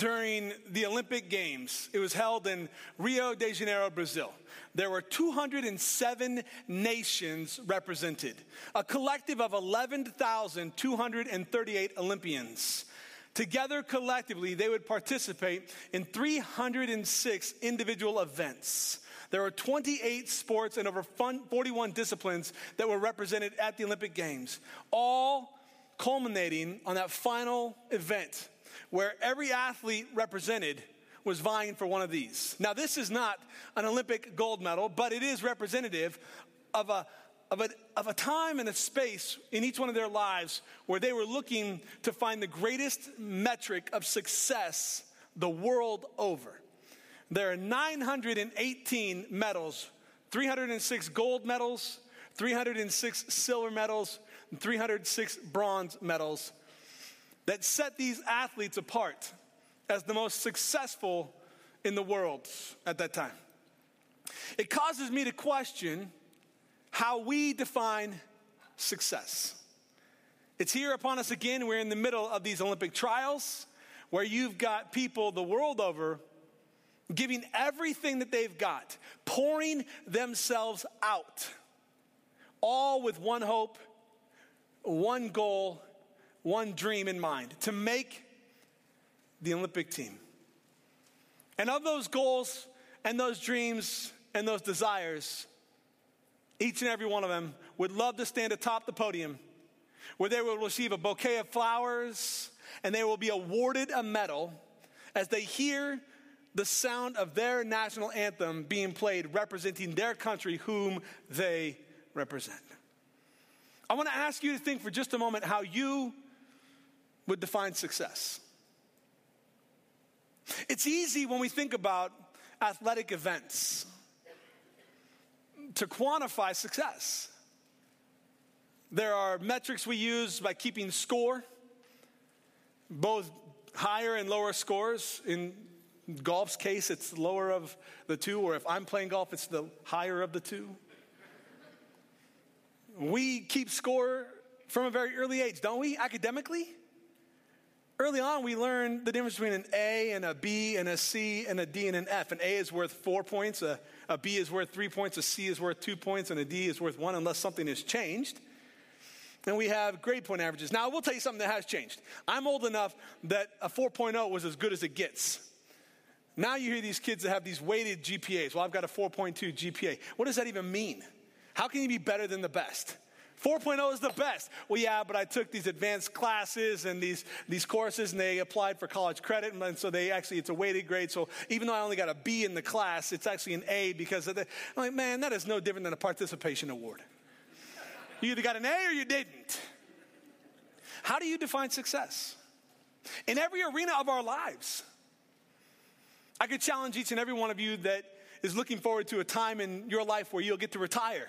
during the Olympic Games. It was held in Rio de Janeiro, Brazil. There were 207 nations represented, a collective of 11,238 Olympians. Together, collectively, they would participate in 306 individual events. There were 28 sports and over 41 disciplines that were represented at the Olympic Games, all culminating on that final event where every athlete represented was vying for one of these. Now, this is not an Olympic gold medal, but it is representative of a, of a, of a time and a space in each one of their lives where they were looking to find the greatest metric of success the world over. There are 918 medals 306 gold medals, 306 silver medals, and 306 bronze medals that set these athletes apart as the most successful in the world at that time. It causes me to question how we define success. It's here upon us again. We're in the middle of these Olympic trials where you've got people the world over giving everything that they've got, pouring themselves out, all with one hope, one goal, one dream in mind to make the Olympic team. And of those goals and those dreams and those desires, each and every one of them would love to stand atop the podium where they will receive a bouquet of flowers and they will be awarded a medal as they hear the sound of their national anthem being played, representing their country, whom they represent. I want to ask you to think for just a moment how you would define success. It's easy when we think about athletic events to quantify success. There are metrics we use by keeping score, both higher and lower scores. In golf's case, it's the lower of the two, or if I'm playing golf, it's the higher of the two. We keep score from a very early age, don't we, academically? Early on, we learned the difference between an A and a B and a C and a D and an F. An A is worth four points, a, a B is worth three points, a C is worth two points, and a D is worth one unless something has changed. And we have grade point averages. Now, I will tell you something that has changed. I'm old enough that a 4.0 was as good as it gets. Now you hear these kids that have these weighted GPAs. Well, I've got a 4.2 GPA. What does that even mean? How can you be better than the best? 4.0 is the best. Well, yeah, but I took these advanced classes and these, these courses and they applied for college credit. And so they actually, it's a weighted grade. So even though I only got a B in the class, it's actually an A because of the, I'm like, man, that is no different than a participation award. You either got an A or you didn't. How do you define success? In every arena of our lives. I could challenge each and every one of you that is looking forward to a time in your life where you'll get to retire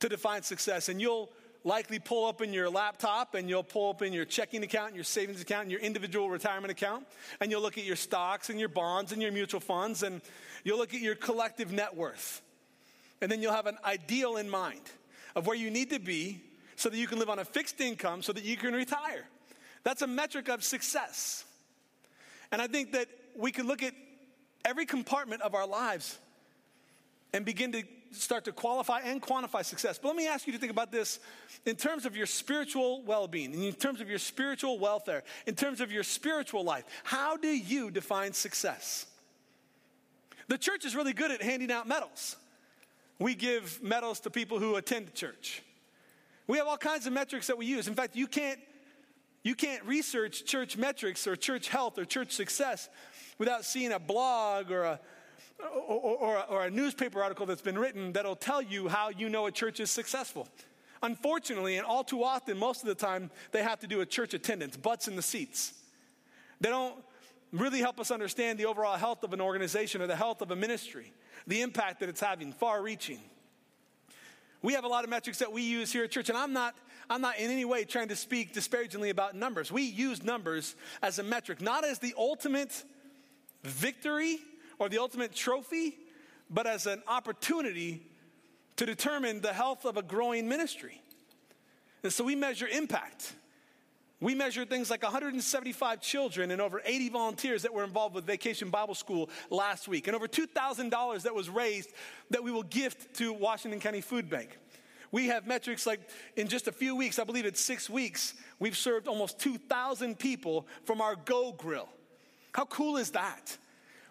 to define success. And you'll likely pull up in your laptop and you'll pull up in your checking account, your savings account, and your individual retirement account. And you'll look at your stocks and your bonds and your mutual funds. And you'll look at your collective net worth. And then you'll have an ideal in mind of where you need to be so that you can live on a fixed income so that you can retire. That's a metric of success. And I think that we can look at every compartment of our lives and begin to start to qualify and quantify success. But let me ask you to think about this in terms of your spiritual well being, in terms of your spiritual welfare, in terms of your spiritual life. How do you define success? The church is really good at handing out medals. We give medals to people who attend church. We have all kinds of metrics that we use. In fact, you can't, you can't research church metrics or church health or church success without seeing a blog or a, or, or, or, a newspaper article that's been written that'll tell you how you know a church is successful. Unfortunately, and all too often, most of the time, they have to do a church attendance, butts in the seats. They don't really help us understand the overall health of an organization or the health of a ministry, the impact that it's having, far reaching. We have a lot of metrics that we use here at church, and I'm not, I'm not in any way trying to speak disparagingly about numbers. We use numbers as a metric, not as the ultimate victory or the ultimate trophy, but as an opportunity to determine the health of a growing ministry. And so we measure impact. We measured things like 175 children and over 80 volunteers that were involved with Vacation Bible School last week, and over $2,000 that was raised that we will gift to Washington County Food Bank. We have metrics like in just a few weeks, I believe it's six weeks, we've served almost 2,000 people from our Go Grill. How cool is that?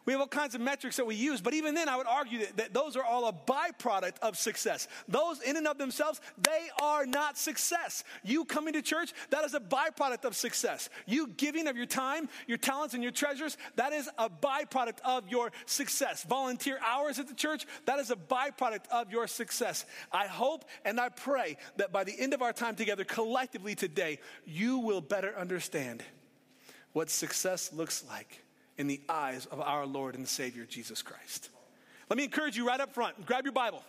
We have all kinds of metrics that we use, but even then, I would argue that, that, those are all a byproduct of success. Those, in and of themselves, they are not success. You coming to church, that is a byproduct of success. You giving of your time, your talents, and your treasures, that is a byproduct of your success. Volunteer hours at the church, that is a byproduct of your success. I hope and I pray that by the end of our time together collectively today, you will better understand what success looks like in the eyes of our Lord and Savior Jesus Christ. Let me encourage you right up front grab your Bible.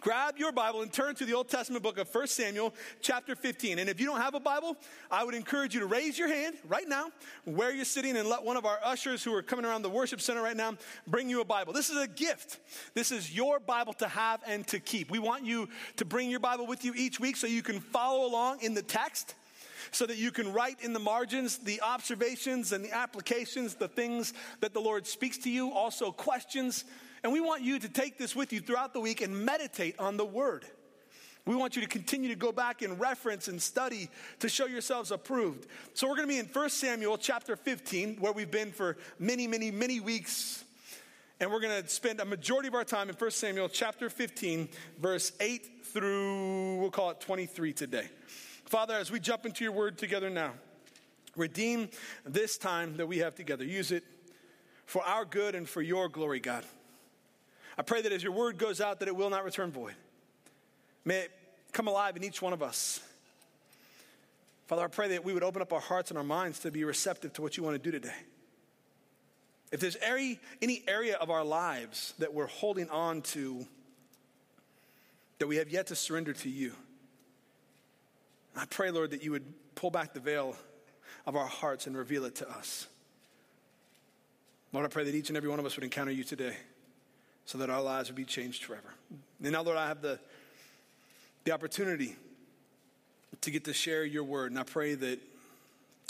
Grab your Bible and turn to the Old Testament book of 1 Samuel, chapter 15. And if you don't have a Bible, I would encourage you to raise your hand right now, where you're sitting, and let one of our ushers who are coming around the worship center right now bring you a Bible. This is a gift. This is your Bible to have and to keep. We want you to bring your Bible with you each week so you can follow along in the text so that you can write in the margins the observations and the applications, the things that the Lord speaks to you, also questions. And we want you to take this with you throughout the week and meditate on the Word. We want you to continue to go back and reference and study to show yourselves approved. So we're going to be in 1 Samuel chapter 15, where we've been for many, many, many weeks. And we're going to spend a majority of our time in 1 Samuel chapter 15, verse 8 through, we'll call it 23 today. Father, as we jump into your word together now, redeem this time that we have together. Use it for our good and for your glory, God. I pray that as your word goes out, that it will not return void. May it come alive in each one of us. Father, I pray that we would open up our hearts and our minds to be receptive to what you want to do today. If there's any, any area of our lives that we're holding on to that we have yet to surrender to you, I pray, Lord, that you would pull back the veil of our hearts and reveal it to us. Lord, I pray that each and every one of us would encounter you today so that our lives would be changed forever. And now, Lord, I have the, the opportunity to get to share your word. And I pray that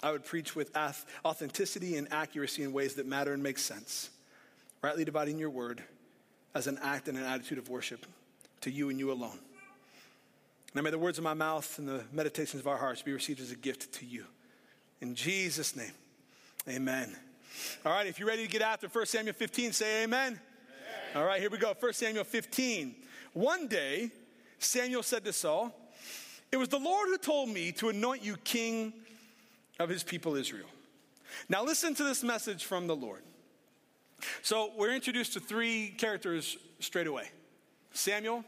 I would preach with authenticity and accuracy in ways that matter and make sense, rightly dividing your word as an act and an attitude of worship to you and you alone. Now may the words of my mouth and the meditations of our hearts be received as a gift to you. In Jesus' name, amen. All right, if you're ready to get after 1 Samuel 15, say amen. amen. All right, here we go. 1 Samuel 15. One day, Samuel said to Saul, It was the Lord who told me to anoint you king of his people Israel. Now, listen to this message from the Lord. So, we're introduced to three characters straight away Samuel,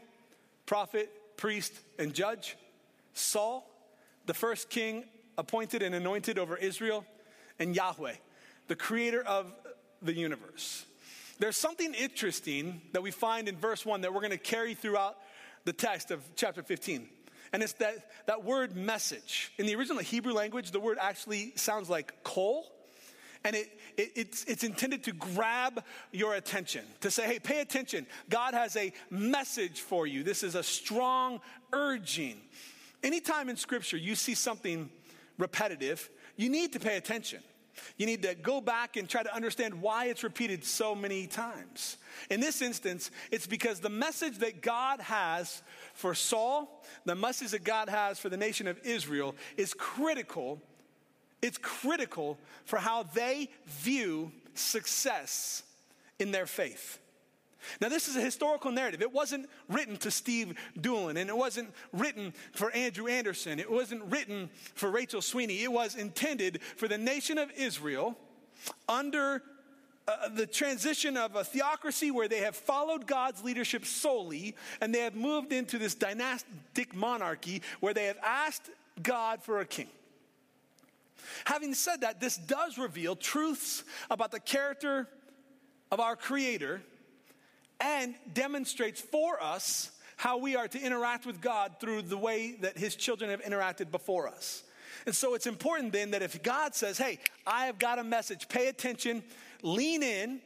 prophet, priest, and judge, Saul, the first king appointed and anointed over Israel, and Yahweh, the creator of the universe. There's something interesting that we find in verse 1 that we're going to carry throughout the text of chapter 15. And it's that, that word message. In the original Hebrew language, the word actually sounds like kol. And it, it, it's, it's intended to grab your attention, to say, hey, pay attention. God has a message for you. This is a strong urging. Anytime in Scripture you see something repetitive, you need to pay attention. You need to go back and try to understand why it's repeated so many times. In this instance, it's because the message that God has for Saul, the message that God has for the nation of Israel, is critical it's critical for how they view success in their faith. Now, this is a historical narrative. It wasn't written to Steve Doolin, and it wasn't written for Andrew Anderson. It wasn't written for Rachel Sweeney. It was intended for the nation of Israel under uh, the transition of a theocracy where they have followed God's leadership solely, and they have moved into this dynastic monarchy where they have asked God for a king. Having said that, this does reveal truths about the character of our Creator and demonstrates for us how we are to interact with God through the way that His children have interacted before us. And so it's important then that if God says, Hey, I have got a message, pay attention, lean in,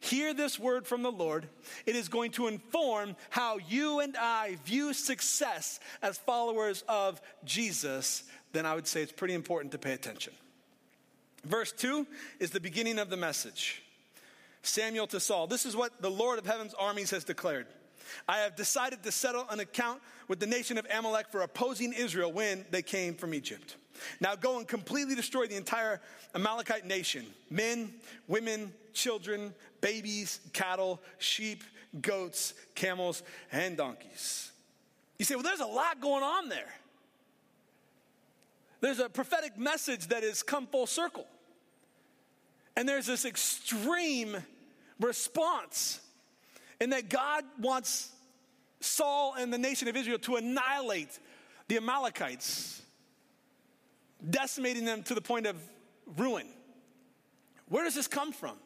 hear this word from the Lord, it is going to inform how you and I view success as followers of Jesus then I would say it's pretty important to pay attention. Verse 2 is the beginning of the message. Samuel to Saul. This is what the Lord of heaven's armies has declared. I have decided to settle an account with the nation of Amalek for opposing Israel when they came from Egypt. Now go and completely destroy the entire Amalekite nation men, women, children, babies, cattle, sheep, goats, camels, and donkeys. You say, well, there's a lot going on there. There's a prophetic message that has come full circle. And there's this extreme response in that God wants Saul and the nation of Israel to annihilate the Amalekites, decimating them to the point of ruin. Where does this come from?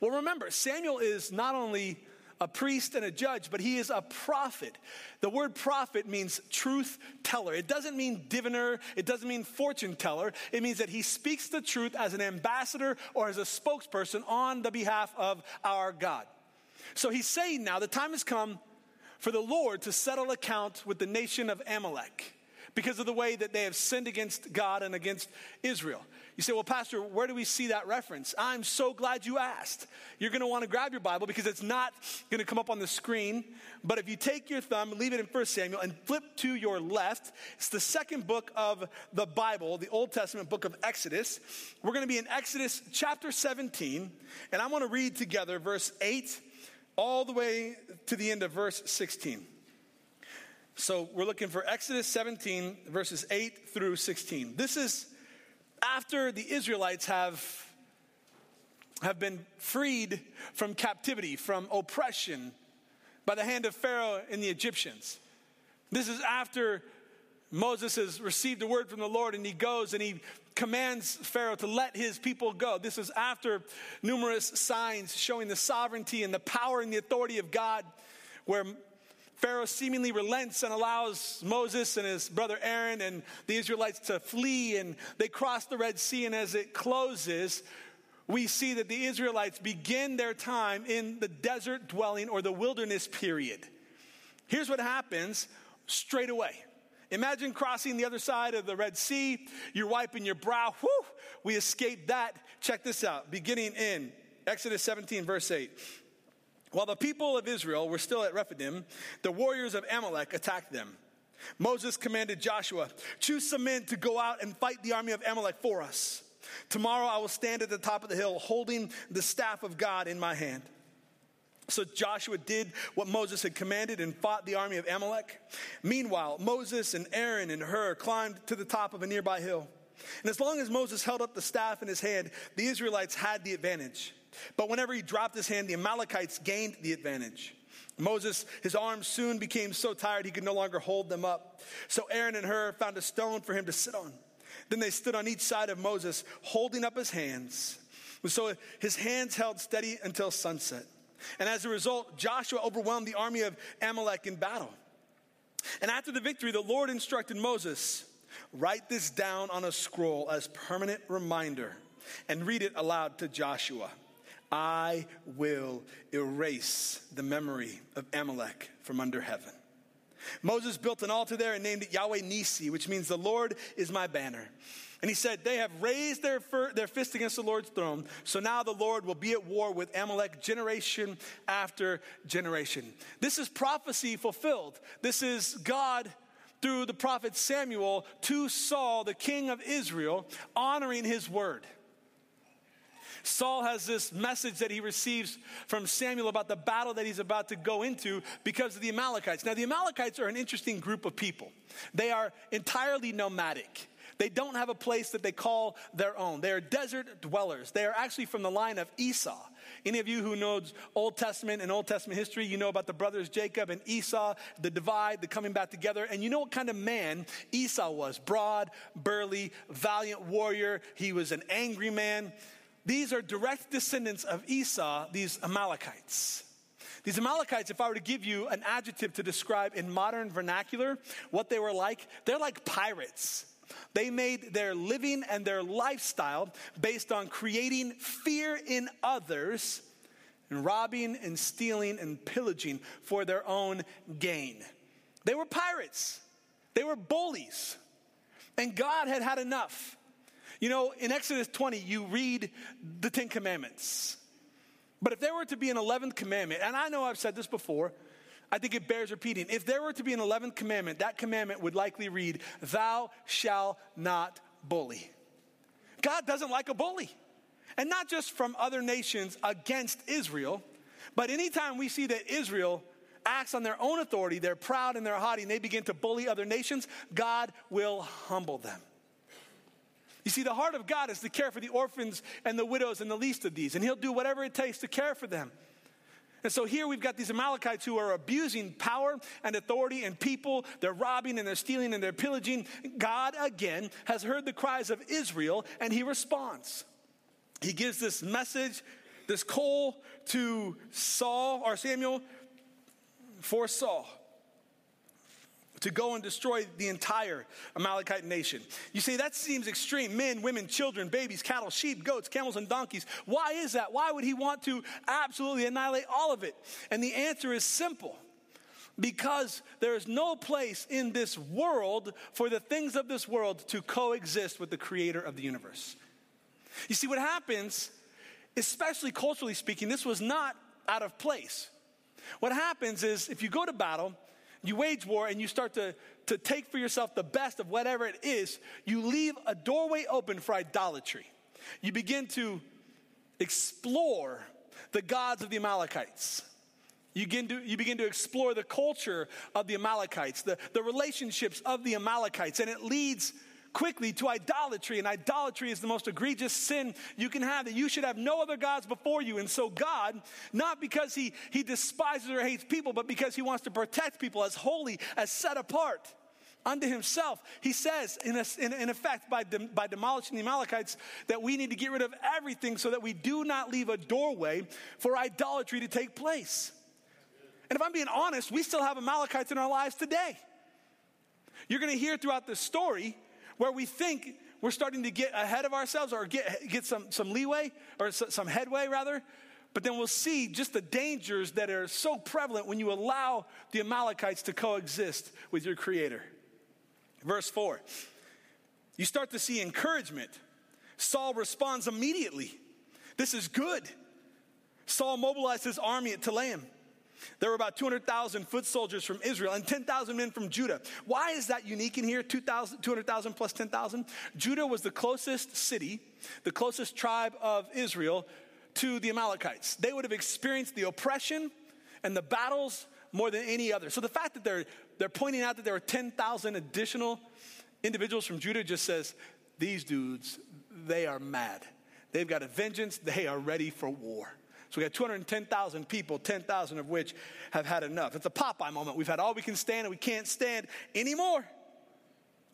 Well, remember, Samuel is not only a priest and a judge, but he is a prophet. The word prophet means truth teller. It doesn't mean diviner, it doesn't mean fortune teller. It means that he speaks the truth as an ambassador or as a spokesperson on the behalf of our God. So he's saying now the time has come for the Lord to settle account with the nation of Amalek because of the way that they have sinned against God and against Israel. You say, well, Pastor, where do we see that reference? I'm so glad you asked. You're going to want to grab your Bible because it's not going to come up on the screen. But if you take your thumb, leave it in 1 Samuel, and flip to your left, it's the second book of the Bible, the Old Testament book of Exodus. We're going to be in Exodus chapter 17, and I want to read together verse 8 all the way to the end of verse 16. So we're looking for Exodus 17, verses 8 through 16. This is after the Israelites have, have been freed from captivity, from oppression by the hand of Pharaoh and the Egyptians. This is after Moses has received a word from the Lord and he goes and he commands Pharaoh to let his people go. This is after numerous signs showing the sovereignty and the power and the authority of God, where Pharaoh seemingly relents and allows Moses and his brother Aaron and the Israelites to flee, and they cross the Red Sea. And as it closes, we see that the Israelites begin their time in the desert dwelling or the wilderness period. Here's what happens straight away. Imagine crossing the other side of the Red Sea. You're wiping your brow. Whew, we escaped that. Check this out. Beginning in Exodus 17, verse 8. While the people of Israel were still at Rephidim, the warriors of Amalek attacked them. Moses commanded Joshua, Choose some men to go out and fight the army of Amalek for us. Tomorrow I will stand at the top of the hill holding the staff of God in my hand. So Joshua did what Moses had commanded and fought the army of Amalek. Meanwhile, Moses and Aaron and Hur climbed to the top of a nearby hill. And as long as Moses held up the staff in his hand, the Israelites had the advantage. But whenever he dropped his hand, the Amalekites gained the advantage. Moses, his arms soon became so tired he could no longer hold them up. So Aaron and Hur found a stone for him to sit on. Then they stood on each side of Moses, holding up his hands. So his hands held steady until sunset. And as a result, Joshua overwhelmed the army of Amalek in battle. And after the victory, the Lord instructed Moses write this down on a scroll as permanent reminder and read it aloud to Joshua. I will erase the memory of Amalek from under heaven. Moses built an altar there and named it Yahweh Nisi, which means the Lord is my banner. And he said, They have raised their, fir- their fist against the Lord's throne, so now the Lord will be at war with Amalek generation after generation. This is prophecy fulfilled. This is God through the prophet Samuel to Saul, the king of Israel, honoring his word. Saul has this message that he receives from Samuel about the battle that he's about to go into because of the Amalekites. Now, the Amalekites are an interesting group of people, they are entirely nomadic. They don't have a place that they call their own. They are desert dwellers. They are actually from the line of Esau. Any of you who knows Old Testament and Old Testament history, you know about the brothers Jacob and Esau, the divide, the coming back together. And you know what kind of man Esau was broad, burly, valiant warrior. He was an angry man. These are direct descendants of Esau, these Amalekites. These Amalekites, if I were to give you an adjective to describe in modern vernacular what they were like, they're like pirates. They made their living and their lifestyle based on creating fear in others and robbing and stealing and pillaging for their own gain. They were pirates, they were bullies. And God had had enough. You know, in Exodus 20, you read the Ten Commandments. But if there were to be an 11th commandment, and I know I've said this before, I think it bears repeating. If there were to be an 11th commandment, that commandment would likely read, Thou shalt not bully. God doesn't like a bully. And not just from other nations against Israel, but anytime we see that Israel acts on their own authority, they're proud and they're haughty, and they begin to bully other nations, God will humble them. You see, the heart of God is to care for the orphans and the widows and the least of these, and He'll do whatever it takes to care for them. And so here we've got these Amalekites who are abusing power and authority and people. They're robbing and they're stealing and they're pillaging. God, again, has heard the cries of Israel and he responds. He gives this message, this call to Saul or Samuel for Saul to go and destroy the entire Amalekite nation. You say that seems extreme. Men, women, children, babies, cattle, sheep, goats, camels, and donkeys. Why is that? Why would he want to absolutely annihilate all of it? And the answer is simple because there is no place in this world for the things of this world to coexist with the creator of the universe. You see, what happens, especially culturally speaking, this was not out of place. What happens is if you go to battle, you wage war and you start to, to take for yourself the best of whatever it is, you leave a doorway open for idolatry. You begin to explore the gods of the Amalekites. You begin, to, you begin to explore the culture of the Amalekites, the, the relationships of the Amalekites, and it leads quickly to idolatry. And idolatry is the most egregious sin you can have, that you should have no other gods before you. And so, God, not because He, he despises or hates people, but because He wants to protect people as holy, as set apart unto himself. He says, in, a, in, in effect, by, de, by demolishing the Amalekites, that we need to get rid of everything so that we do not leave a doorway for idolatry to take place. And if I'm being honest, we still have Amalekites in our lives today. You're going to hear throughout the story where we think we're starting to get ahead of ourselves or get, get some, some leeway or some headway rather. But then we'll see just the dangers that are so prevalent when you allow the Amalekites to coexist with your Creator. Verse 4 you start to see encouragement. Saul responds immediately. This is good. Saul mobilized his army at Telaim. There were about 200,000 foot soldiers from Israel and 10,000 men from Judah. Why is that unique in here? 200,000 plus 10,000? Judah was the closest city, the closest tribe of Israel to the Amalekites. They would have experienced the oppression and the battles more than any other. So the fact that they're, they're pointing out that there were 10,000 additional individuals from Judah just says, these dudes, they are mad. They've got a vengeance, they are ready for war. So we got 210,000 people, 10,000 of which have had enough. It's a Popeye moment. We've had all we can stand and we can't stand anymore.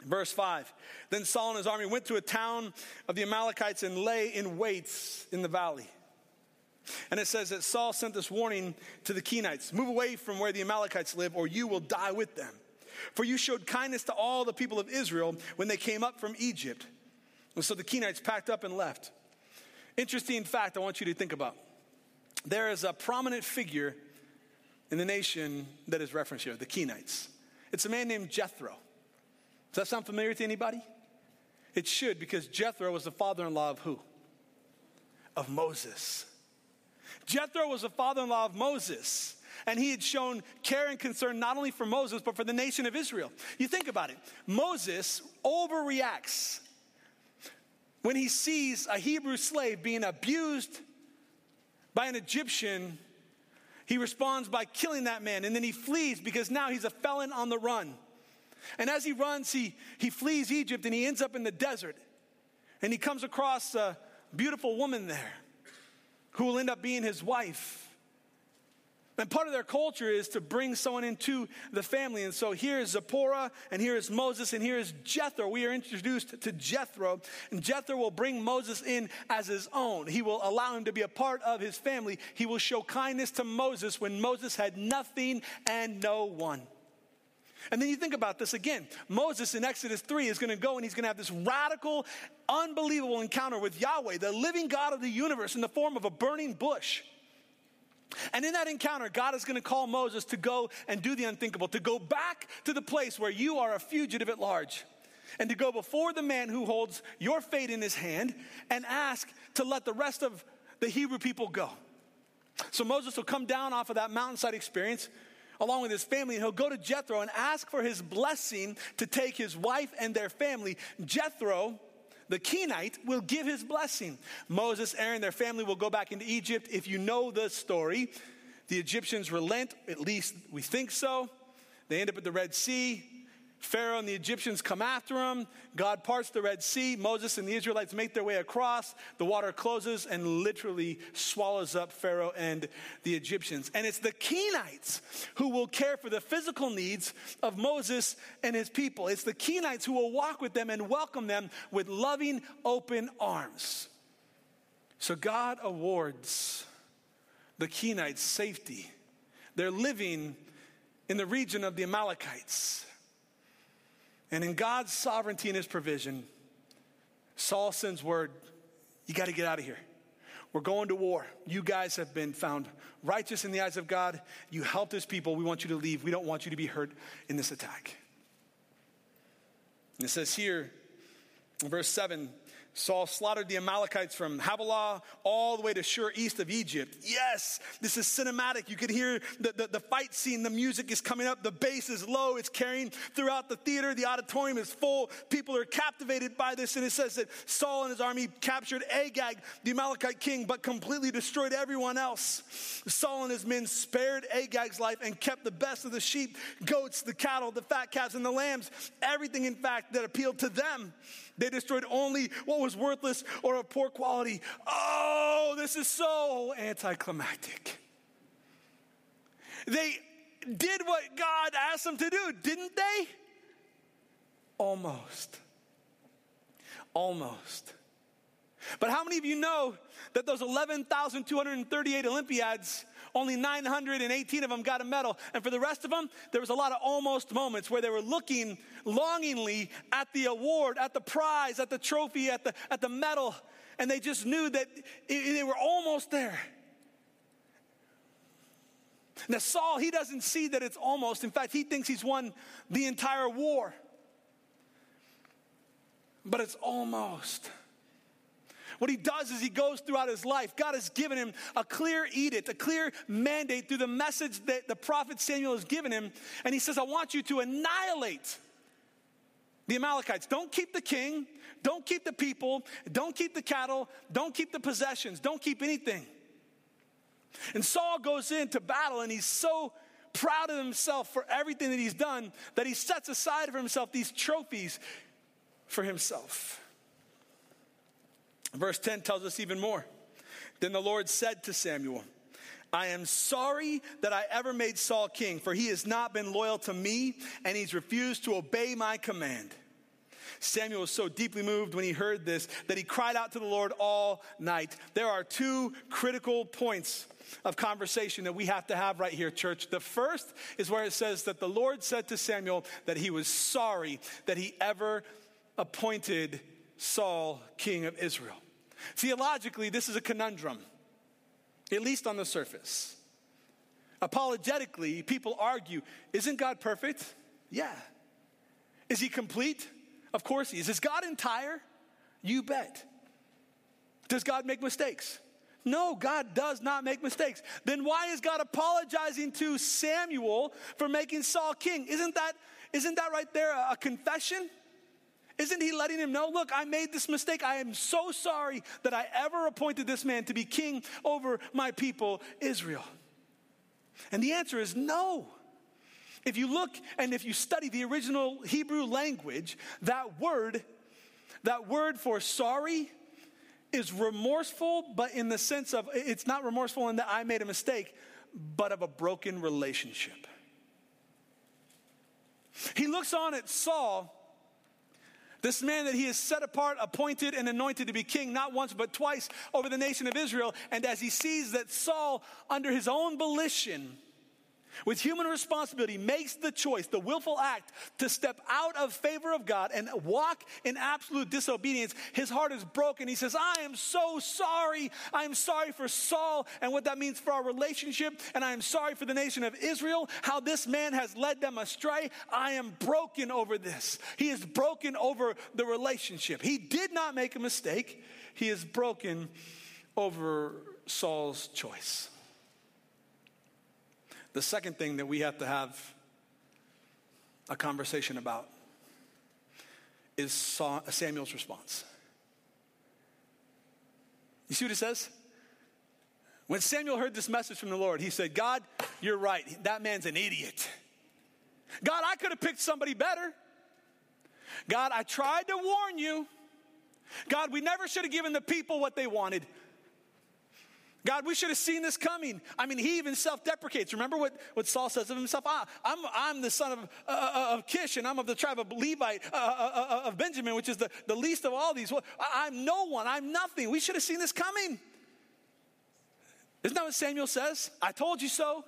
Verse 5 Then Saul and his army went to a town of the Amalekites and lay in waits in the valley. And it says that Saul sent this warning to the Kenites Move away from where the Amalekites live, or you will die with them. For you showed kindness to all the people of Israel when they came up from Egypt. And so the Kenites packed up and left. Interesting fact I want you to think about there is a prominent figure in the nation that is referenced here, the Kenites. It's a man named Jethro. Does that sound familiar to anybody? It should, because Jethro was the father in law of who? Of Moses. Jethro was the father in law of Moses, and he had shown care and concern not only for Moses, but for the nation of Israel. You think about it Moses overreacts when he sees a Hebrew slave being abused by an Egyptian, he responds by killing that man. And then he flees because now he's a felon on the run. And as he runs, he, he flees Egypt and he ends up in the desert. And he comes across a beautiful woman there who will end up being his wife. And part of their culture is to bring someone into the family. And so here is Zipporah, and here is Moses, and here is Jethro. We are introduced to Jethro, and Jethro will bring Moses in as his own. He will allow him to be a part of his family. He will show kindness to Moses when Moses had nothing and no one. And then you think about this again. Moses in Exodus 3 is going to go and he's going to have this radical, unbelievable encounter with Yahweh, the living God of the universe, in the form of a burning bush. And in that encounter, God is going to call Moses to go and do the unthinkable, to go back to the place where you are a fugitive at large. and to go before the man who holds your fate in his hand and ask to let the rest of the Hebrew people go. So Moses will come down off of that mountainside experience along with his family, and he'll go to Jethro and ask for his blessing to take his wife and their family. Jethro, the Kenite, will give his blessing. Moses, Aaron, their family will go back into Egypt. If you know the story, the Egyptians relent, at least we think so. They end up at the Red Sea. Pharaoh and the Egyptians come after him. God parts the Red Sea. Moses and the Israelites make their way across. The water closes and literally swallows up Pharaoh and the Egyptians. And it's the Kenites who will care for the physical needs of Moses and his people. It's the Kenites who will walk with them and welcome them with loving, open arms. So God awards the Kenites safety. They're living in the region of the Amalekites. And in God's sovereignty and his provision, Saul sends word you got to get out of here. We're going to war. You guys have been found righteous in the eyes of God. You helped his people. We want you to leave. We don't want you to be hurt in this attack. And it says here in verse 7 Saul slaughtered the Amalekites from Havilah all the way to Shur east of Egypt. Yes, this is cinematic. You can hear the, the, the, fight scene. The music is coming up. The bass is low. It's carrying throughout the theater. The auditorium is full. People are captivated by this. And it says that Saul and his army captured Agag, the Amalekite king, but completely destroyed everyone else. Saul and his men spared Agag's life and kept the best of the sheep, goats, the cattle, the fat calves, and the lambs. Everything, in fact, that appealed to them. They destroyed only what was worthless or of poor quality. Oh, this is so anticlimactic. They did what God asked them to do, didn't they? Almost. Almost. But how many of you know that those 11,238 Olympiads only 918 of them got a medal. And for the rest of them, there was a lot of almost moments where they were looking longingly at the award, at the prize, at the trophy, at the, at the medal. And they just knew that they were almost there. Now, Saul, he doesn't see that it's almost. In fact, he thinks he's won the entire war. But it's almost. What he does is he goes throughout his life. God has given him a clear edict, a clear mandate through the message that the prophet Samuel has given him. And he says, I want you to annihilate the Amalekites. Don't keep the king, don't keep the people, don't keep the cattle, don't keep the possessions, don't keep anything. And Saul goes into battle and he's so proud of himself for everything that he's done that he sets aside for himself these trophies for himself. Verse 10 tells us even more. Then the Lord said to Samuel, I am sorry that I ever made Saul king, for he has not been loyal to me and he's refused to obey my command. Samuel was so deeply moved when he heard this that he cried out to the Lord all night. There are two critical points of conversation that we have to have right here, church. The first is where it says that the Lord said to Samuel that he was sorry that he ever appointed Saul king of Israel. Theologically, this is a conundrum, at least on the surface. Apologetically, people argue isn't God perfect? Yeah. Is he complete? Of course he is. Is God entire? You bet. Does God make mistakes? No, God does not make mistakes. Then why is God apologizing to Samuel for making Saul king? Isn't that, isn't that right there a, a confession? Isn't he letting him know, look, I made this mistake. I am so sorry that I ever appointed this man to be king over my people, Israel? And the answer is no. If you look and if you study the original Hebrew language, that word, that word for sorry is remorseful, but in the sense of it's not remorseful in that I made a mistake, but of a broken relationship. He looks on at Saul this man that he has set apart, appointed, and anointed to be king, not once but twice over the nation of Israel. And as he sees that Saul, under his own volition, with human responsibility, makes the choice, the willful act to step out of favor of God and walk in absolute disobedience, his heart is broken. He says, I am so sorry. I am sorry for Saul and what that means for our relationship, and I am sorry for the nation of Israel, how this man has led them astray. I am broken over this. He is broken over the relationship. He did not make a mistake, he is broken over Saul's choice. The second thing that we have to have a conversation about is Samuel's response. You see what it says? When Samuel heard this message from the Lord, he said, God, you're right. That man's an idiot. God, I could have picked somebody better. God, I tried to warn you. God, we never should have given the people what they wanted. God, we should have seen this coming. I mean, he even self deprecates. Remember what, what Saul says of himself? Ah, I'm, I'm the son of, uh, uh, of Kish, and I'm of the tribe of Levite, uh, uh, uh of Benjamin, which is the, the least of all these. Well, I'm no one, I'm nothing. We should have seen this coming. Isn't that what Samuel says? I told you so.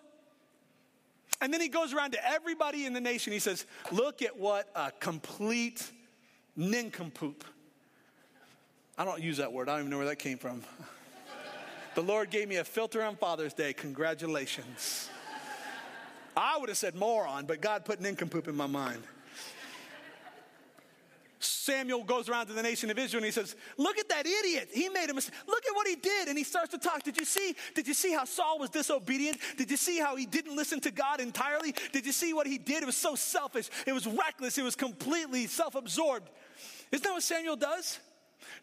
And then he goes around to everybody in the nation. He says, Look at what a complete nincompoop. I don't use that word, I don't even know where that came from. The Lord gave me a filter on Father's Day. Congratulations. I would have said moron, but God put nincompoop in my mind. Samuel goes around to the nation of Israel and he says, Look at that idiot. He made a mistake. Look at what he did. And he starts to talk. Did you see? Did you see how Saul was disobedient? Did you see how he didn't listen to God entirely? Did you see what he did? It was so selfish. It was reckless. It was completely self absorbed. Isn't that what Samuel does?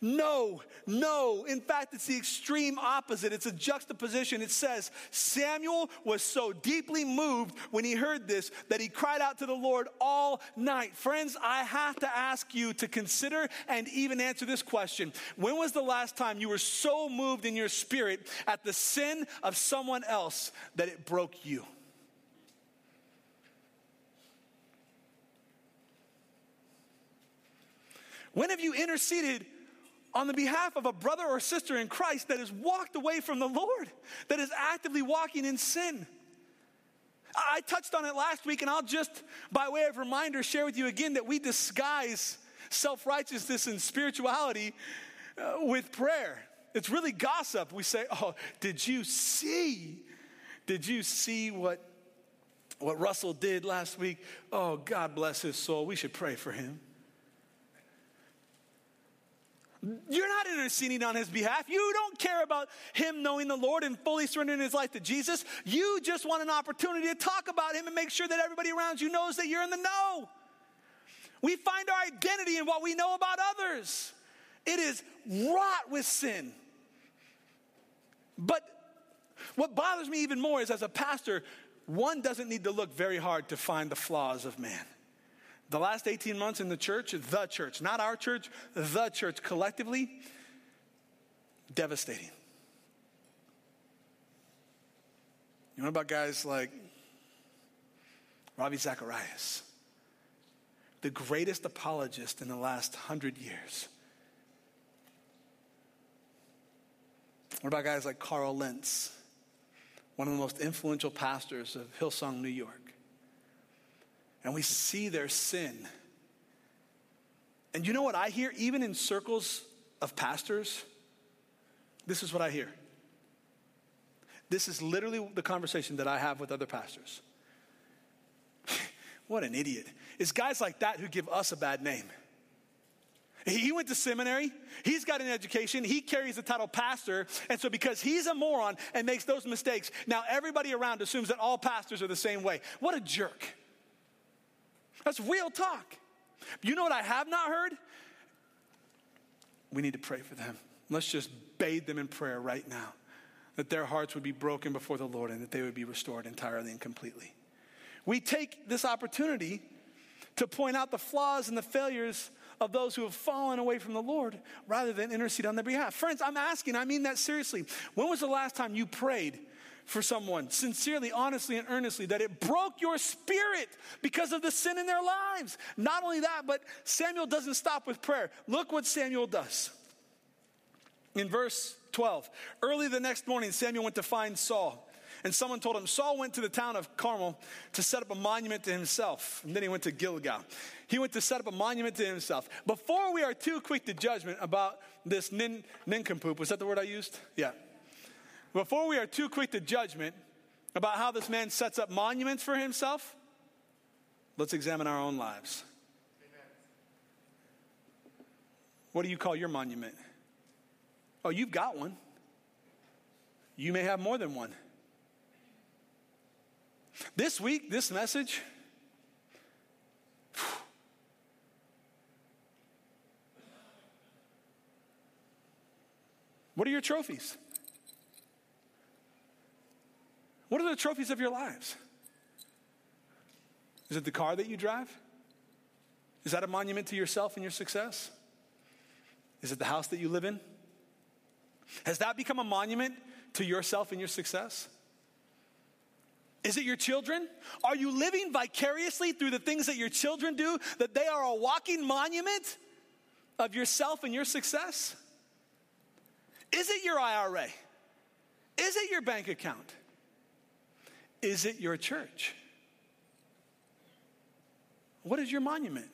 No, no. In fact, it's the extreme opposite. It's a juxtaposition. It says, Samuel was so deeply moved when he heard this that he cried out to the Lord all night. Friends, I have to ask you to consider and even answer this question. When was the last time you were so moved in your spirit at the sin of someone else that it broke you? When have you interceded on the behalf of a brother or sister in Christ that has walked away from the Lord, that is actively walking in sin. I touched on it last week, and I'll just, by way of reminder, share with you again that we disguise self righteousness and spirituality uh, with prayer. It's really gossip. We say, Oh, did you see? Did you see what, what Russell did last week? Oh, God bless his soul. We should pray for him. You're not interceding on his behalf. You don't care about him knowing the Lord and fully surrendering his life to Jesus. You just want an opportunity to talk about him and make sure that everybody around you knows that you're in the know. We find our identity in what we know about others. It is wrought with sin. But what bothers me even more is as a pastor, one doesn't need to look very hard to find the flaws of man. The last 18 months in the church, the church, not our church, the church collectively, devastating. You know about guys like Ravi Zacharias, the greatest apologist in the last hundred years? What about guys like Carl Lentz, one of the most influential pastors of Hillsong, New York? And we see their sin. And you know what I hear, even in circles of pastors? This is what I hear. This is literally the conversation that I have with other pastors. what an idiot. It's guys like that who give us a bad name. He went to seminary. He's got an education. He carries the title pastor. And so, because he's a moron and makes those mistakes, now everybody around assumes that all pastors are the same way. What a jerk. That's real talk. You know what I have not heard? We need to pray for them. Let's just bathe them in prayer right now that their hearts would be broken before the Lord and that they would be restored entirely and completely. We take this opportunity to point out the flaws and the failures of those who have fallen away from the Lord rather than intercede on their behalf. Friends, I'm asking, I mean that seriously. When was the last time you prayed for someone, sincerely, honestly, and earnestly, that it broke your spirit because of the sin in their lives. Not only that, but Samuel doesn't stop with prayer. Look what Samuel does. In verse 12, early the next morning, Samuel went to find Saul. And someone told him, Saul went to the town of Carmel to set up a monument to himself. And then he went to Gilgal. He went to set up a monument to himself. Before we are too quick to judgment about this nin, nincompoop, was that the word I used? Yeah. Before we are too quick to judgment about how this man sets up monuments for himself, let's examine our own lives. What do you call your monument? Oh, you've got one. You may have more than one. This week, this message, what are your trophies? What are the trophies of your lives? Is it the car that you drive? Is that a monument to yourself and your success? Is it the house that you live in? Has that become a monument to yourself and your success? Is it your children? Are you living vicariously through the things that your children do, that they are a walking monument of yourself and your success? Is it your IRA? Is it your bank account? Is it your church? What is your monument?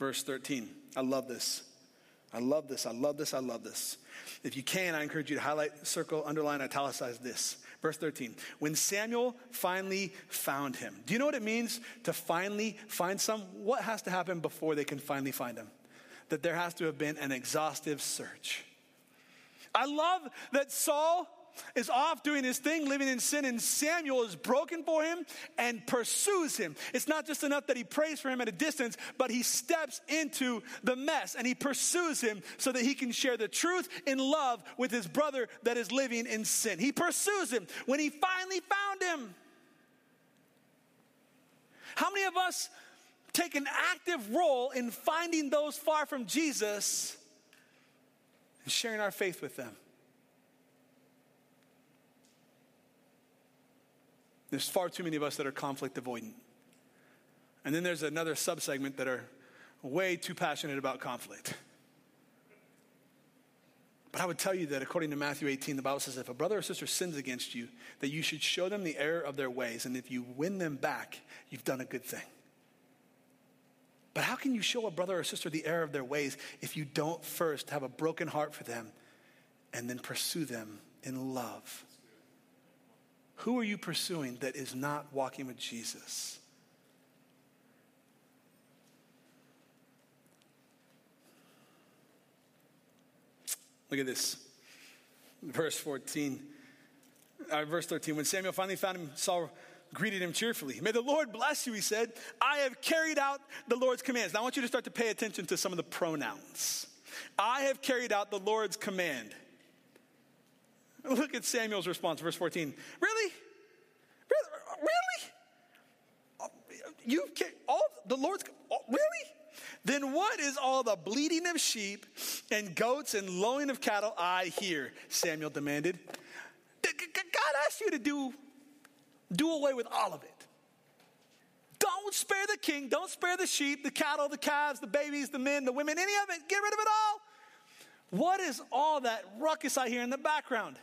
verse 13. I love this. I love this. I love this. I love this. If you can, I encourage you to highlight, circle, underline, italicize this. Verse 13. When Samuel finally found him. Do you know what it means to finally find some? What has to happen before they can finally find him? That there has to have been an exhaustive search. I love that Saul is off doing his thing, living in sin, and Samuel is broken for him and pursues him. It's not just enough that he prays for him at a distance, but he steps into the mess and he pursues him so that he can share the truth in love with his brother that is living in sin. He pursues him when he finally found him. How many of us take an active role in finding those far from Jesus and sharing our faith with them? There's far too many of us that are conflict avoidant. And then there's another subsegment that are way too passionate about conflict. But I would tell you that according to Matthew 18, the Bible says if a brother or sister sins against you, that you should show them the error of their ways. And if you win them back, you've done a good thing. But how can you show a brother or sister the error of their ways if you don't first have a broken heart for them and then pursue them in love? Who are you pursuing that is not walking with Jesus? Look at this. Verse 14. Uh, verse 13. When Samuel finally found him, Saul greeted him cheerfully. May the Lord bless you, he said. I have carried out the Lord's commands. Now I want you to start to pay attention to some of the pronouns. I have carried out the Lord's command. Look at Samuel's response, verse 14. Really? Really? You all the Lord's really? Then what is all the bleating of sheep and goats and lowing of cattle I hear? Samuel demanded. God asked you to do do away with all of it. Don't spare the king, don't spare the sheep, the cattle, the calves, the babies, the men, the women, any of it. Get rid of it all. What is all that ruckus I hear in the background?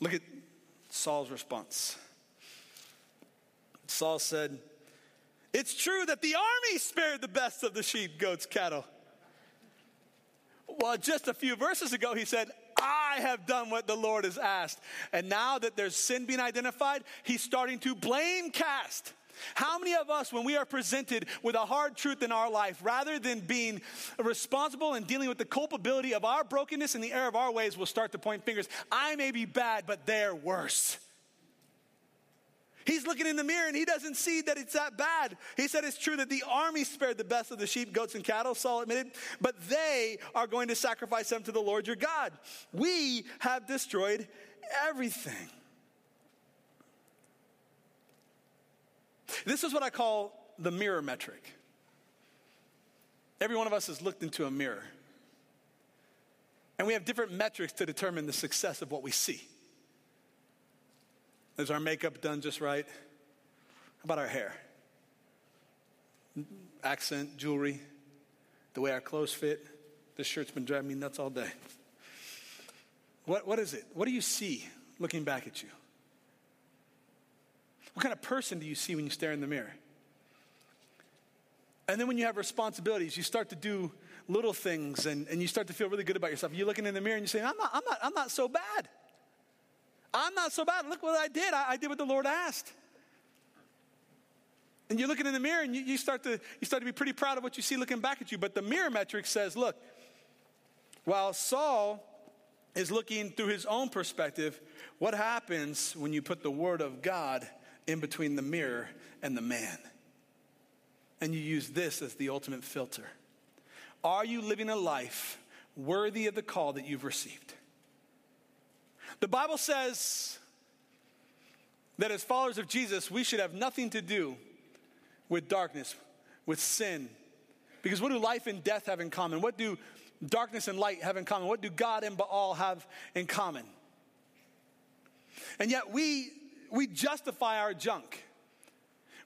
Look at Saul's response. Saul said, It's true that the army spared the best of the sheep, goats, cattle. Well, just a few verses ago, he said, I have done what the Lord has asked. And now that there's sin being identified, he's starting to blame cast. How many of us, when we are presented with a hard truth in our life, rather than being responsible and dealing with the culpability of our brokenness and the error of our ways, will start to point fingers? I may be bad, but they're worse. He's looking in the mirror and he doesn't see that it's that bad. He said it's true that the army spared the best of the sheep, goats, and cattle, Saul admitted, but they are going to sacrifice them to the Lord your God. We have destroyed everything. This is what I call the mirror metric. Every one of us has looked into a mirror. And we have different metrics to determine the success of what we see. Is our makeup done just right? How about our hair? accent, jewelry, the way our clothes fit. This shirt's been driving me nuts all day. What, what is it? What do you see looking back at you? What kind of person do you see when you stare in the mirror? And then when you have responsibilities, you start to do little things and, and you start to feel really good about yourself. You're looking in the mirror and you're saying, I'm not, I'm not, I'm not so bad. I'm not so bad. Look what I did. I, I did what the Lord asked. And you're looking in the mirror and you, you, start to, you start to be pretty proud of what you see looking back at you. But the mirror metric says, look, while Saul is looking through his own perspective, what happens when you put the word of God in between the mirror and the man? And you use this as the ultimate filter. Are you living a life worthy of the call that you've received? The Bible says that as followers of Jesus, we should have nothing to do with darkness, with sin. Because what do life and death have in common? What do darkness and light have in common? What do God and Baal have in common? And yet we, we justify our junk.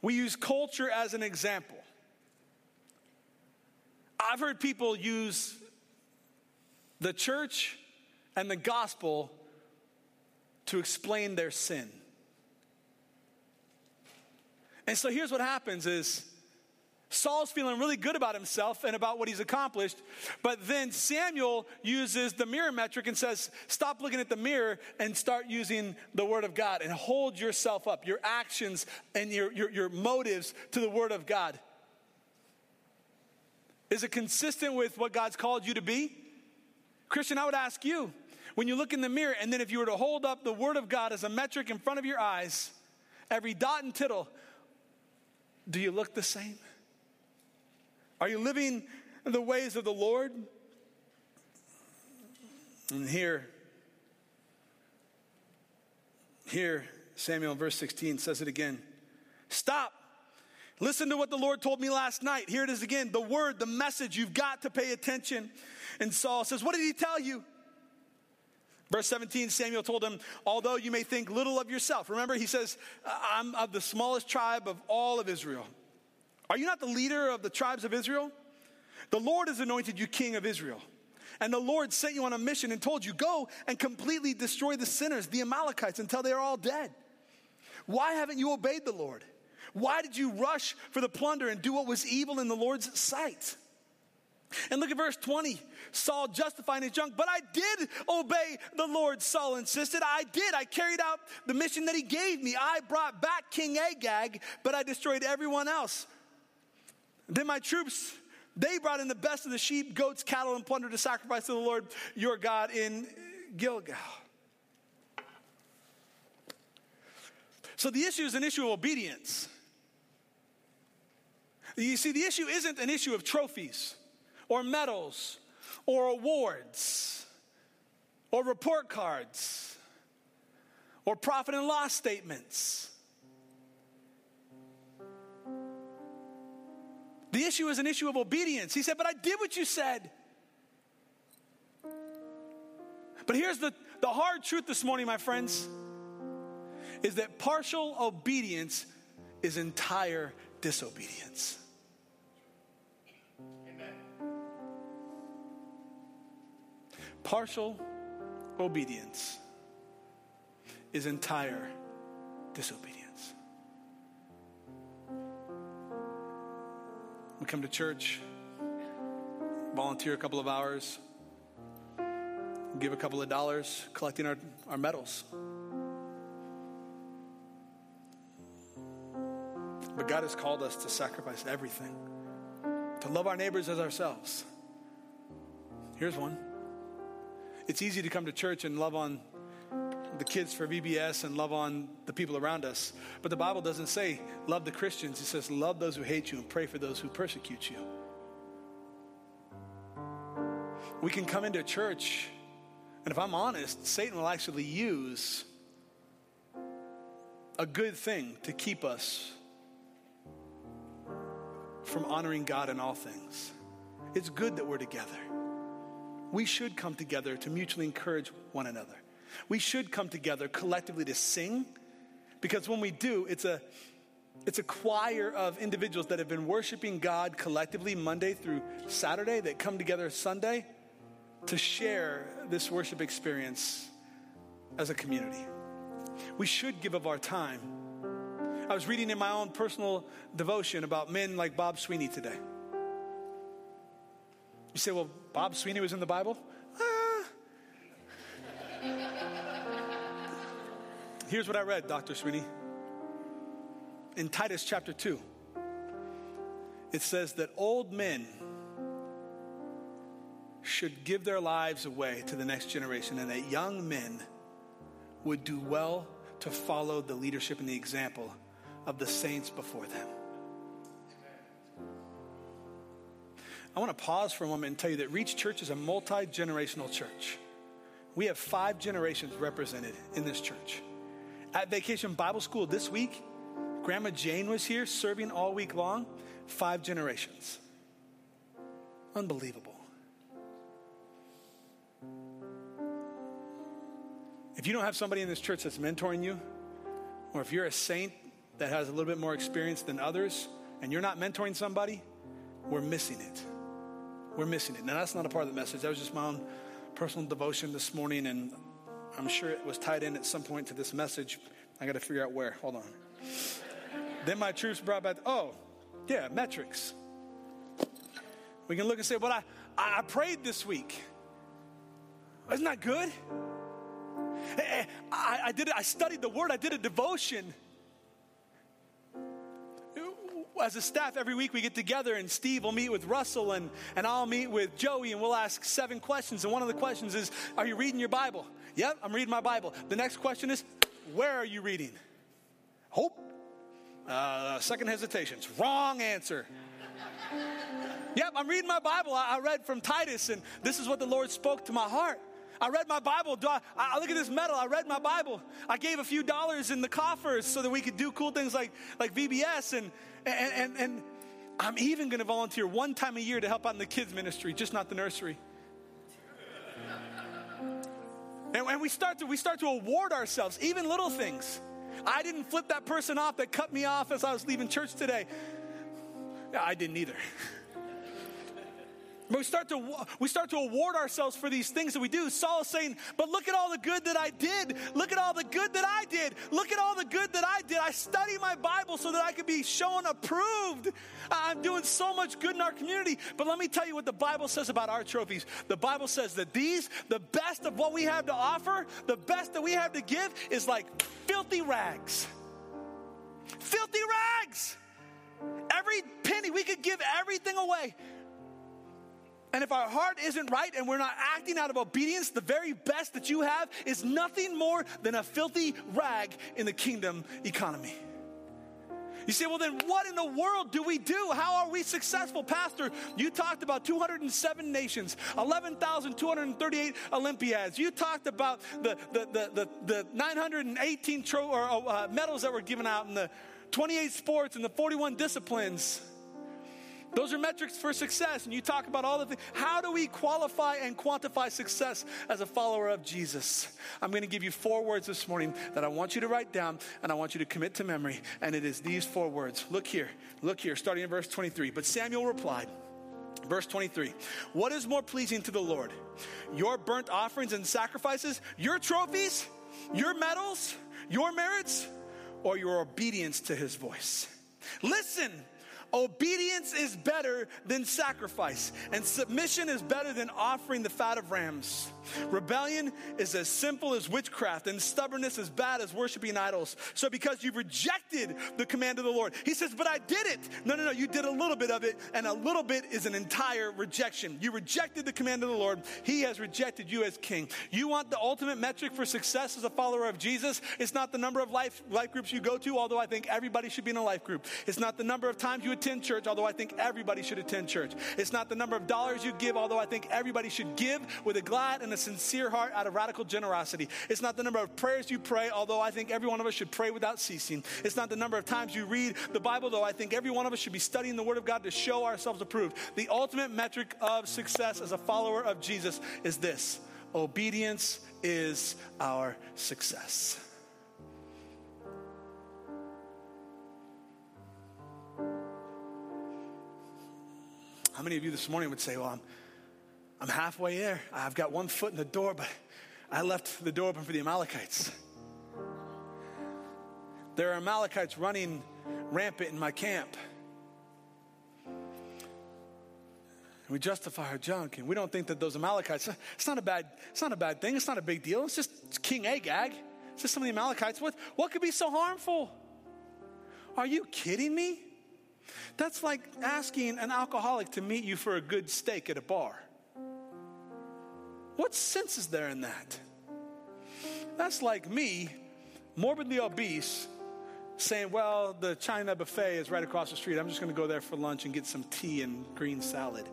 We use culture as an example. I've heard people use the church and the gospel to explain their sin. And so here's what happens is Saul's feeling really good about himself and about what he's accomplished, but then Samuel uses the mirror metric and says, Stop looking at the mirror and start using the Word of God and hold yourself up, your actions and your, your, your motives to the Word of God. Is it consistent with what God's called you to be? Christian, I would ask you when you look in the mirror, and then if you were to hold up the Word of God as a metric in front of your eyes, every dot and tittle, do you look the same? Are you living the ways of the Lord? And here, here, Samuel verse 16 says it again. Stop. Listen to what the Lord told me last night. Here it is again the word, the message. You've got to pay attention. And Saul says, What did he tell you? Verse 17, Samuel told him, Although you may think little of yourself. Remember, he says, I'm of the smallest tribe of all of Israel. Are you not the leader of the tribes of Israel? The Lord has anointed you king of Israel. And the Lord sent you on a mission and told you, Go and completely destroy the sinners, the Amalekites, until they are all dead. Why haven't you obeyed the Lord? Why did you rush for the plunder and do what was evil in the Lord's sight? And look at verse 20. Saul justifying his junk, but I did obey the Lord, Saul insisted. I did. I carried out the mission that he gave me. I brought back King Agag, but I destroyed everyone else. Then my troops, they brought in the best of the sheep, goats, cattle, and plunder to sacrifice to the Lord your God in Gilgal. So the issue is an issue of obedience. You see, the issue isn't an issue of trophies or medals or awards or report cards or profit and loss statements. The issue is an issue of obedience. He said, But I did what you said. But here's the, the hard truth this morning, my friends, is that partial obedience is entire disobedience. Partial obedience is entire disobedience. We come to church, volunteer a couple of hours, give a couple of dollars, collecting our, our medals. But God has called us to sacrifice everything, to love our neighbors as ourselves. Here's one it's easy to come to church and love on the kids for VBS and love on the people around us. But the Bible doesn't say love the Christians, it says love those who hate you and pray for those who persecute you. We can come into church, and if I'm honest, Satan will actually use a good thing to keep us from honoring God in all things. It's good that we're together. We should come together to mutually encourage one another. We should come together collectively to sing because when we do, it's a It's a choir of individuals that have been worshiping God collectively Monday through Saturday that come together Sunday to share this worship experience as a community. We should give of our time. I was reading in my own personal devotion about men like Bob Sweeney today. You say, well, Bob Sweeney was in the Bible? Ah. Here's what I read, Dr. Sweeney in Titus chapter 2, it says that old men should give their lives away to the next generation and that young men would do well to follow the leadership and the example of the saints before them. I want to pause for a moment and tell you that Reach Church is a multi generational church. We have five generations represented in this church. At Vacation Bible School this week, Grandma Jane was here serving all week long, five generations. Unbelievable. If you don't have somebody in this church that's mentoring you, or if you're a saint that has a little bit more experience than others, and you're not mentoring somebody, we're missing it. We're missing it. Now, that's not a part of the message. That was just my own personal devotion this morning, and I'm sure it was tied in at some point to this message. I got to figure out where. Hold on. Then my troops brought back, oh, yeah, metrics. We can look and say, but I, I prayed this week. Isn't that good? Eh, eh, I, I did it, I studied the word, I did a devotion. As a staff, every week we get together and Steve will meet with Russell and, and I'll meet with Joey and we'll ask seven questions. And one of the questions is, Are you reading your Bible? Yep, I'm reading my Bible. The next question is, Where are you reading? Hope. Uh, second hesitations. Wrong answer. Yep, I'm reading my Bible. I, I read from Titus, and this is what the Lord spoke to my heart. I read my Bible. Do I, I, look at this medal. I read my Bible. I gave a few dollars in the coffers so that we could do cool things like, like VBS. And, and, and, and I'm even going to volunteer one time a year to help out in the kids' ministry, just not the nursery. And, and we, start to, we start to award ourselves, even little things. I didn't flip that person off that cut me off as I was leaving church today. I didn't either. We start to we start to award ourselves for these things that we do. Saul is saying, "But look at all the good that I did. Look at all the good that I did. Look at all the good that I did. I study my Bible so that I could be shown approved. I'm doing so much good in our community. But let me tell you what the Bible says about our trophies. The Bible says that these, the best of what we have to offer, the best that we have to give, is like filthy rags. Filthy rags. Every penny we could give everything away." And if our heart isn't right and we're not acting out of obedience, the very best that you have is nothing more than a filthy rag in the kingdom economy. You say, well, then what in the world do we do? How are we successful? Pastor, you talked about 207 nations, 11,238 Olympiads. You talked about the, the, the, the, the 918 tro- or, uh, medals that were given out in the 28 sports and the 41 disciplines. Those are metrics for success. And you talk about all the things. How do we qualify and quantify success as a follower of Jesus? I'm going to give you four words this morning that I want you to write down and I want you to commit to memory. And it is these four words. Look here. Look here, starting in verse 23. But Samuel replied, Verse 23 What is more pleasing to the Lord? Your burnt offerings and sacrifices, your trophies, your medals, your merits, or your obedience to his voice? Listen Obedience is better than sacrifice, and submission is better than offering the fat of rams. Rebellion is as simple as witchcraft, and stubbornness as bad as worshiping idols. So, because you've rejected the command of the Lord, He says, But I did it. No, no, no, you did a little bit of it, and a little bit is an entire rejection. You rejected the command of the Lord, He has rejected you as king. You want the ultimate metric for success as a follower of Jesus? It's not the number of life, life groups you go to, although I think everybody should be in a life group. It's not the number of times you attend church, although I think everybody should attend church. It's not the number of dollars you give, although I think everybody should give with a glad and a sincere heart, out of radical generosity. It's not the number of prayers you pray, although I think every one of us should pray without ceasing. It's not the number of times you read the Bible, though I think every one of us should be studying the Word of God to show ourselves approved. The ultimate metric of success as a follower of Jesus is this obedience is our success. How many of you this morning would say, Well, I'm, I'm halfway there. I've got one foot in the door, but I left the door open for the Amalekites. There are Amalekites running rampant in my camp. we justify our junk, and we don't think that those Amalekites. It's not a bad. It's not a bad thing. It's not a big deal. It's just it's King Agag. It's just some of the Amalekites. What what could be so harmful? Are you kidding me? That's like asking an alcoholic to meet you for a good steak at a bar. What sense is there in that? That's like me, morbidly obese, saying, Well, the China buffet is right across the street. I'm just going to go there for lunch and get some tea and green salad.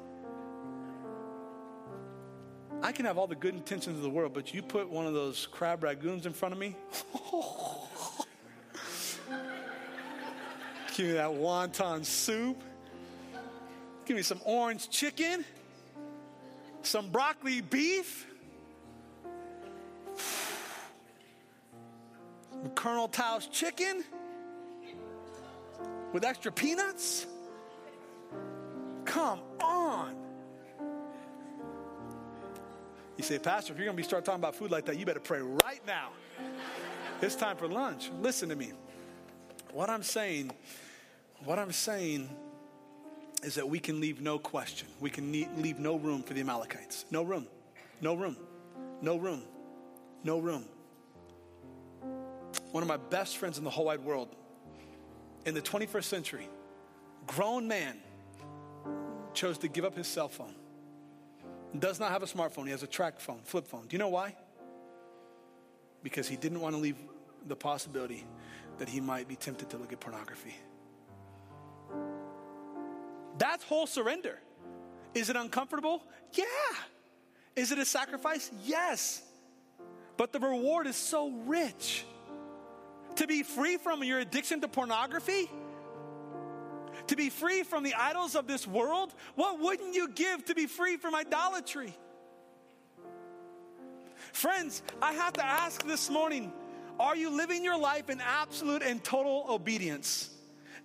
I can have all the good intentions of the world, but you put one of those crab ragoons in front of me. Give me that wonton soup. Give me some orange chicken, some broccoli beef, Colonel Tao's chicken with extra peanuts? Come on. You say, Pastor, if you're going to be start talking about food like that, you better pray right now. It's time for lunch. Listen to me. What I'm saying, what I'm saying is that we can leave no question. We can leave no room for the Amalekites. No room. No room. No room. No room. One of my best friends in the whole wide world in the 21st century, grown man, chose to give up his cell phone. Does not have a smartphone, he has a track phone, flip phone. Do you know why? Because he didn't want to leave the possibility that he might be tempted to look at pornography. That's whole surrender. Is it uncomfortable? Yeah. Is it a sacrifice? Yes. But the reward is so rich to be free from your addiction to pornography, to be free from the idols of this world, what wouldn't you give to be free from idolatry? Friends, I have to ask this morning are you living your life in absolute and total obedience?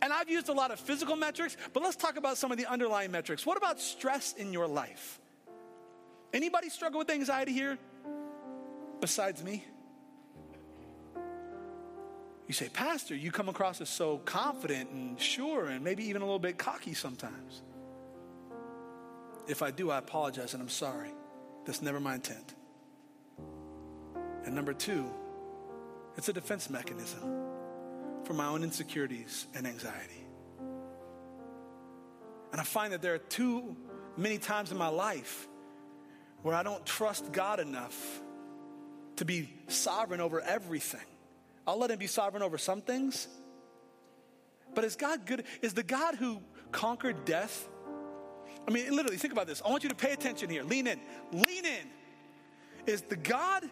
And I've used a lot of physical metrics, but let's talk about some of the underlying metrics. What about stress in your life? Anybody struggle with anxiety here besides me? You say, Pastor, you come across as so confident and sure and maybe even a little bit cocky sometimes. If I do, I apologize and I'm sorry. That's never my intent. And number two, it's a defense mechanism for my own insecurities and anxiety. And I find that there are too many times in my life where I don't trust God enough to be sovereign over everything. I'll let him be sovereign over some things. But is God good? Is the God who conquered death? I mean, literally, think about this. I want you to pay attention here. Lean in. Lean in. Is the God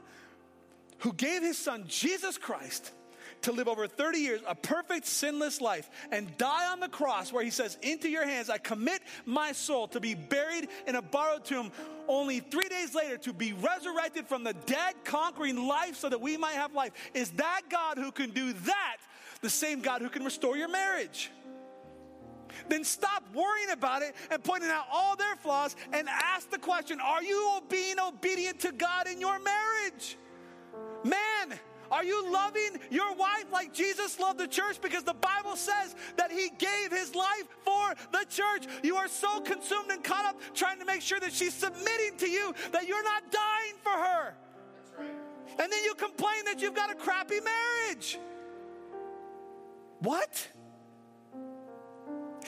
who gave his son, Jesus Christ, to live over 30 years, a perfect, sinless life, and die on the cross where he says, Into your hands I commit my soul to be buried in a borrowed tomb, only three days later to be resurrected from the dead, conquering life so that we might have life. Is that God who can do that the same God who can restore your marriage? then stop worrying about it and pointing out all their flaws and ask the question Are you being obedient to God in your marriage? Man, are you loving your wife like Jesus loved the church? Because the Bible says that he gave his life for the church. You are so consumed and caught up trying to make sure that she's submitting to you that you're not dying for her. Right. And then you complain that you've got a crappy marriage. What?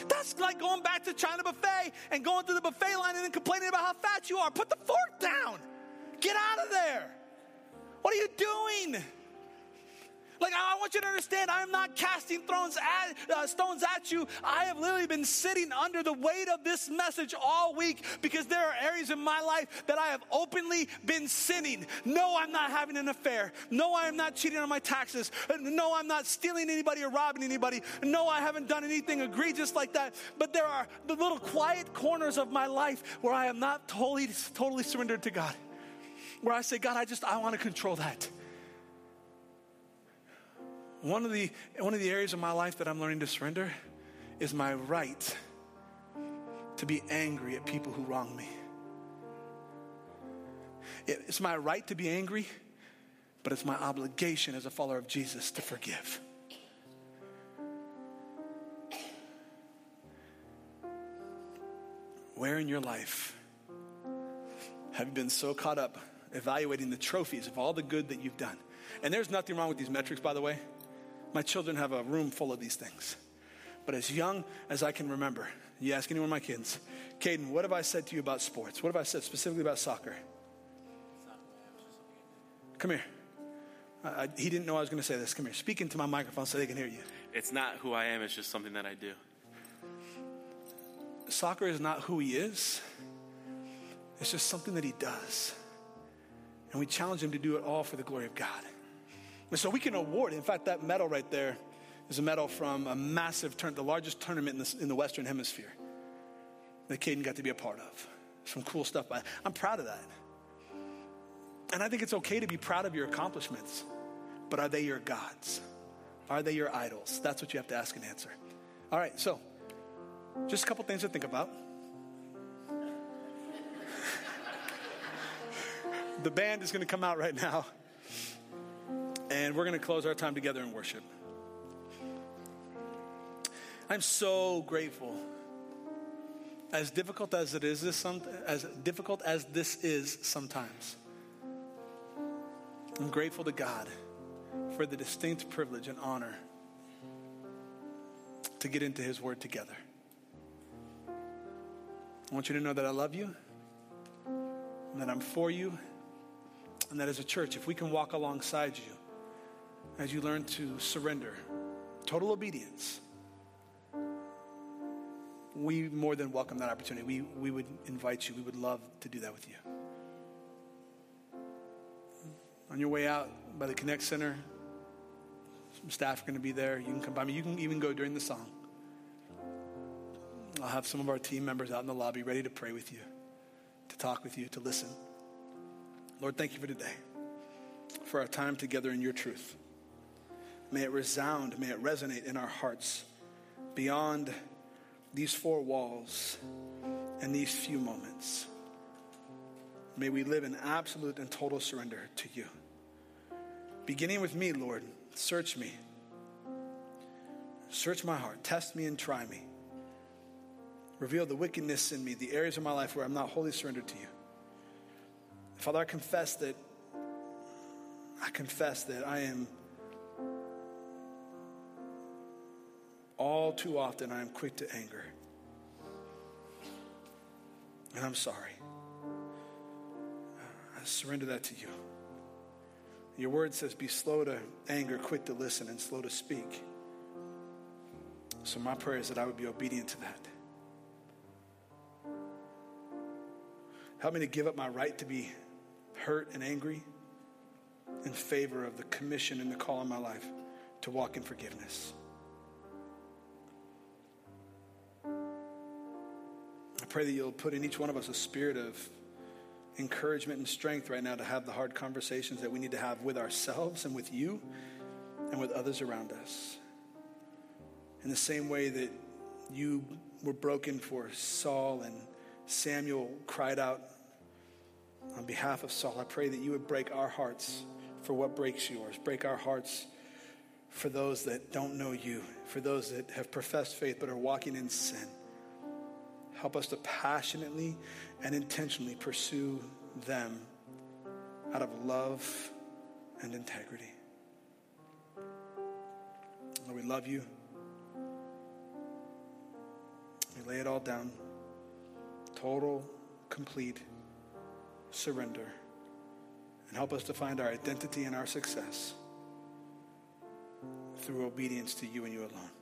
That's like going back to China buffet and going through the buffet line and then complaining about how fat you are. Put the fork down. Get out of there. What are you doing? Like, I want you to understand, I am not casting thrones at, uh, stones at you. I have literally been sitting under the weight of this message all week because there are areas in my life that I have openly been sinning. No, I'm not having an affair. No, I am not cheating on my taxes. No, I'm not stealing anybody or robbing anybody. No, I haven't done anything egregious like that. But there are the little quiet corners of my life where I am not totally, totally surrendered to God. Where I say, God, I just, I want to control that. One of, the, one of the areas of my life that I'm learning to surrender is my right to be angry at people who wrong me. It's my right to be angry, but it's my obligation as a follower of Jesus to forgive. Where in your life have you been so caught up evaluating the trophies of all the good that you've done? And there's nothing wrong with these metrics, by the way. My children have a room full of these things. But as young as I can remember, you ask any one of my kids, Caden, what have I said to you about sports? What have I said specifically about soccer? Come here. Uh, he didn't know I was going to say this. Come here. Speak into my microphone so they can hear you. It's not who I am, it's just something that I do. Soccer is not who he is, it's just something that he does. And we challenge him to do it all for the glory of God. And so we can award, in fact, that medal right there is a medal from a massive tournament, the largest tournament in the, in the Western Hemisphere that Caden got to be a part of. Some cool stuff. I'm proud of that. And I think it's okay to be proud of your accomplishments, but are they your gods? Are they your idols? That's what you have to ask and answer. All right, so just a couple things to think about. the band is going to come out right now, and we're going to close our time together in worship. I'm so grateful. As difficult as it is, this some, as difficult as this is sometimes, I'm grateful to God for the distinct privilege and honor to get into His Word together. I want you to know that I love you, and that I'm for you, and that as a church, if we can walk alongside you as you learn to surrender, total obedience, we more than welcome that opportunity. We, we would invite you, we would love to do that with you. On your way out by the Connect Center, some staff are going to be there. You can come by me. You can even go during the song. I'll have some of our team members out in the lobby ready to pray with you, to talk with you, to listen. Lord, thank you for today, for our time together in your truth. May it resound, may it resonate in our hearts beyond these four walls and these few moments. May we live in absolute and total surrender to you. Beginning with me, Lord, search me. Search my heart. Test me and try me. Reveal the wickedness in me, the areas of my life where I'm not wholly surrendered to you. Father, I confess that I confess that I am all too often I am quick to anger. And I'm sorry. I surrender that to you. Your word says, be slow to anger, quick to listen, and slow to speak. So my prayer is that I would be obedient to that. Help me to give up my right to be hurt and angry in favor of the commission and the call in my life to walk in forgiveness. Pray that you'll put in each one of us a spirit of encouragement and strength right now to have the hard conversations that we need to have with ourselves and with you and with others around us. In the same way that you were broken for Saul and Samuel cried out on behalf of Saul, I pray that you would break our hearts for what breaks yours. Break our hearts for those that don't know you, for those that have professed faith but are walking in sin. Help us to passionately and intentionally pursue them out of love and integrity. Lord, we love you. We lay it all down. Total, complete surrender. And help us to find our identity and our success through obedience to you and you alone.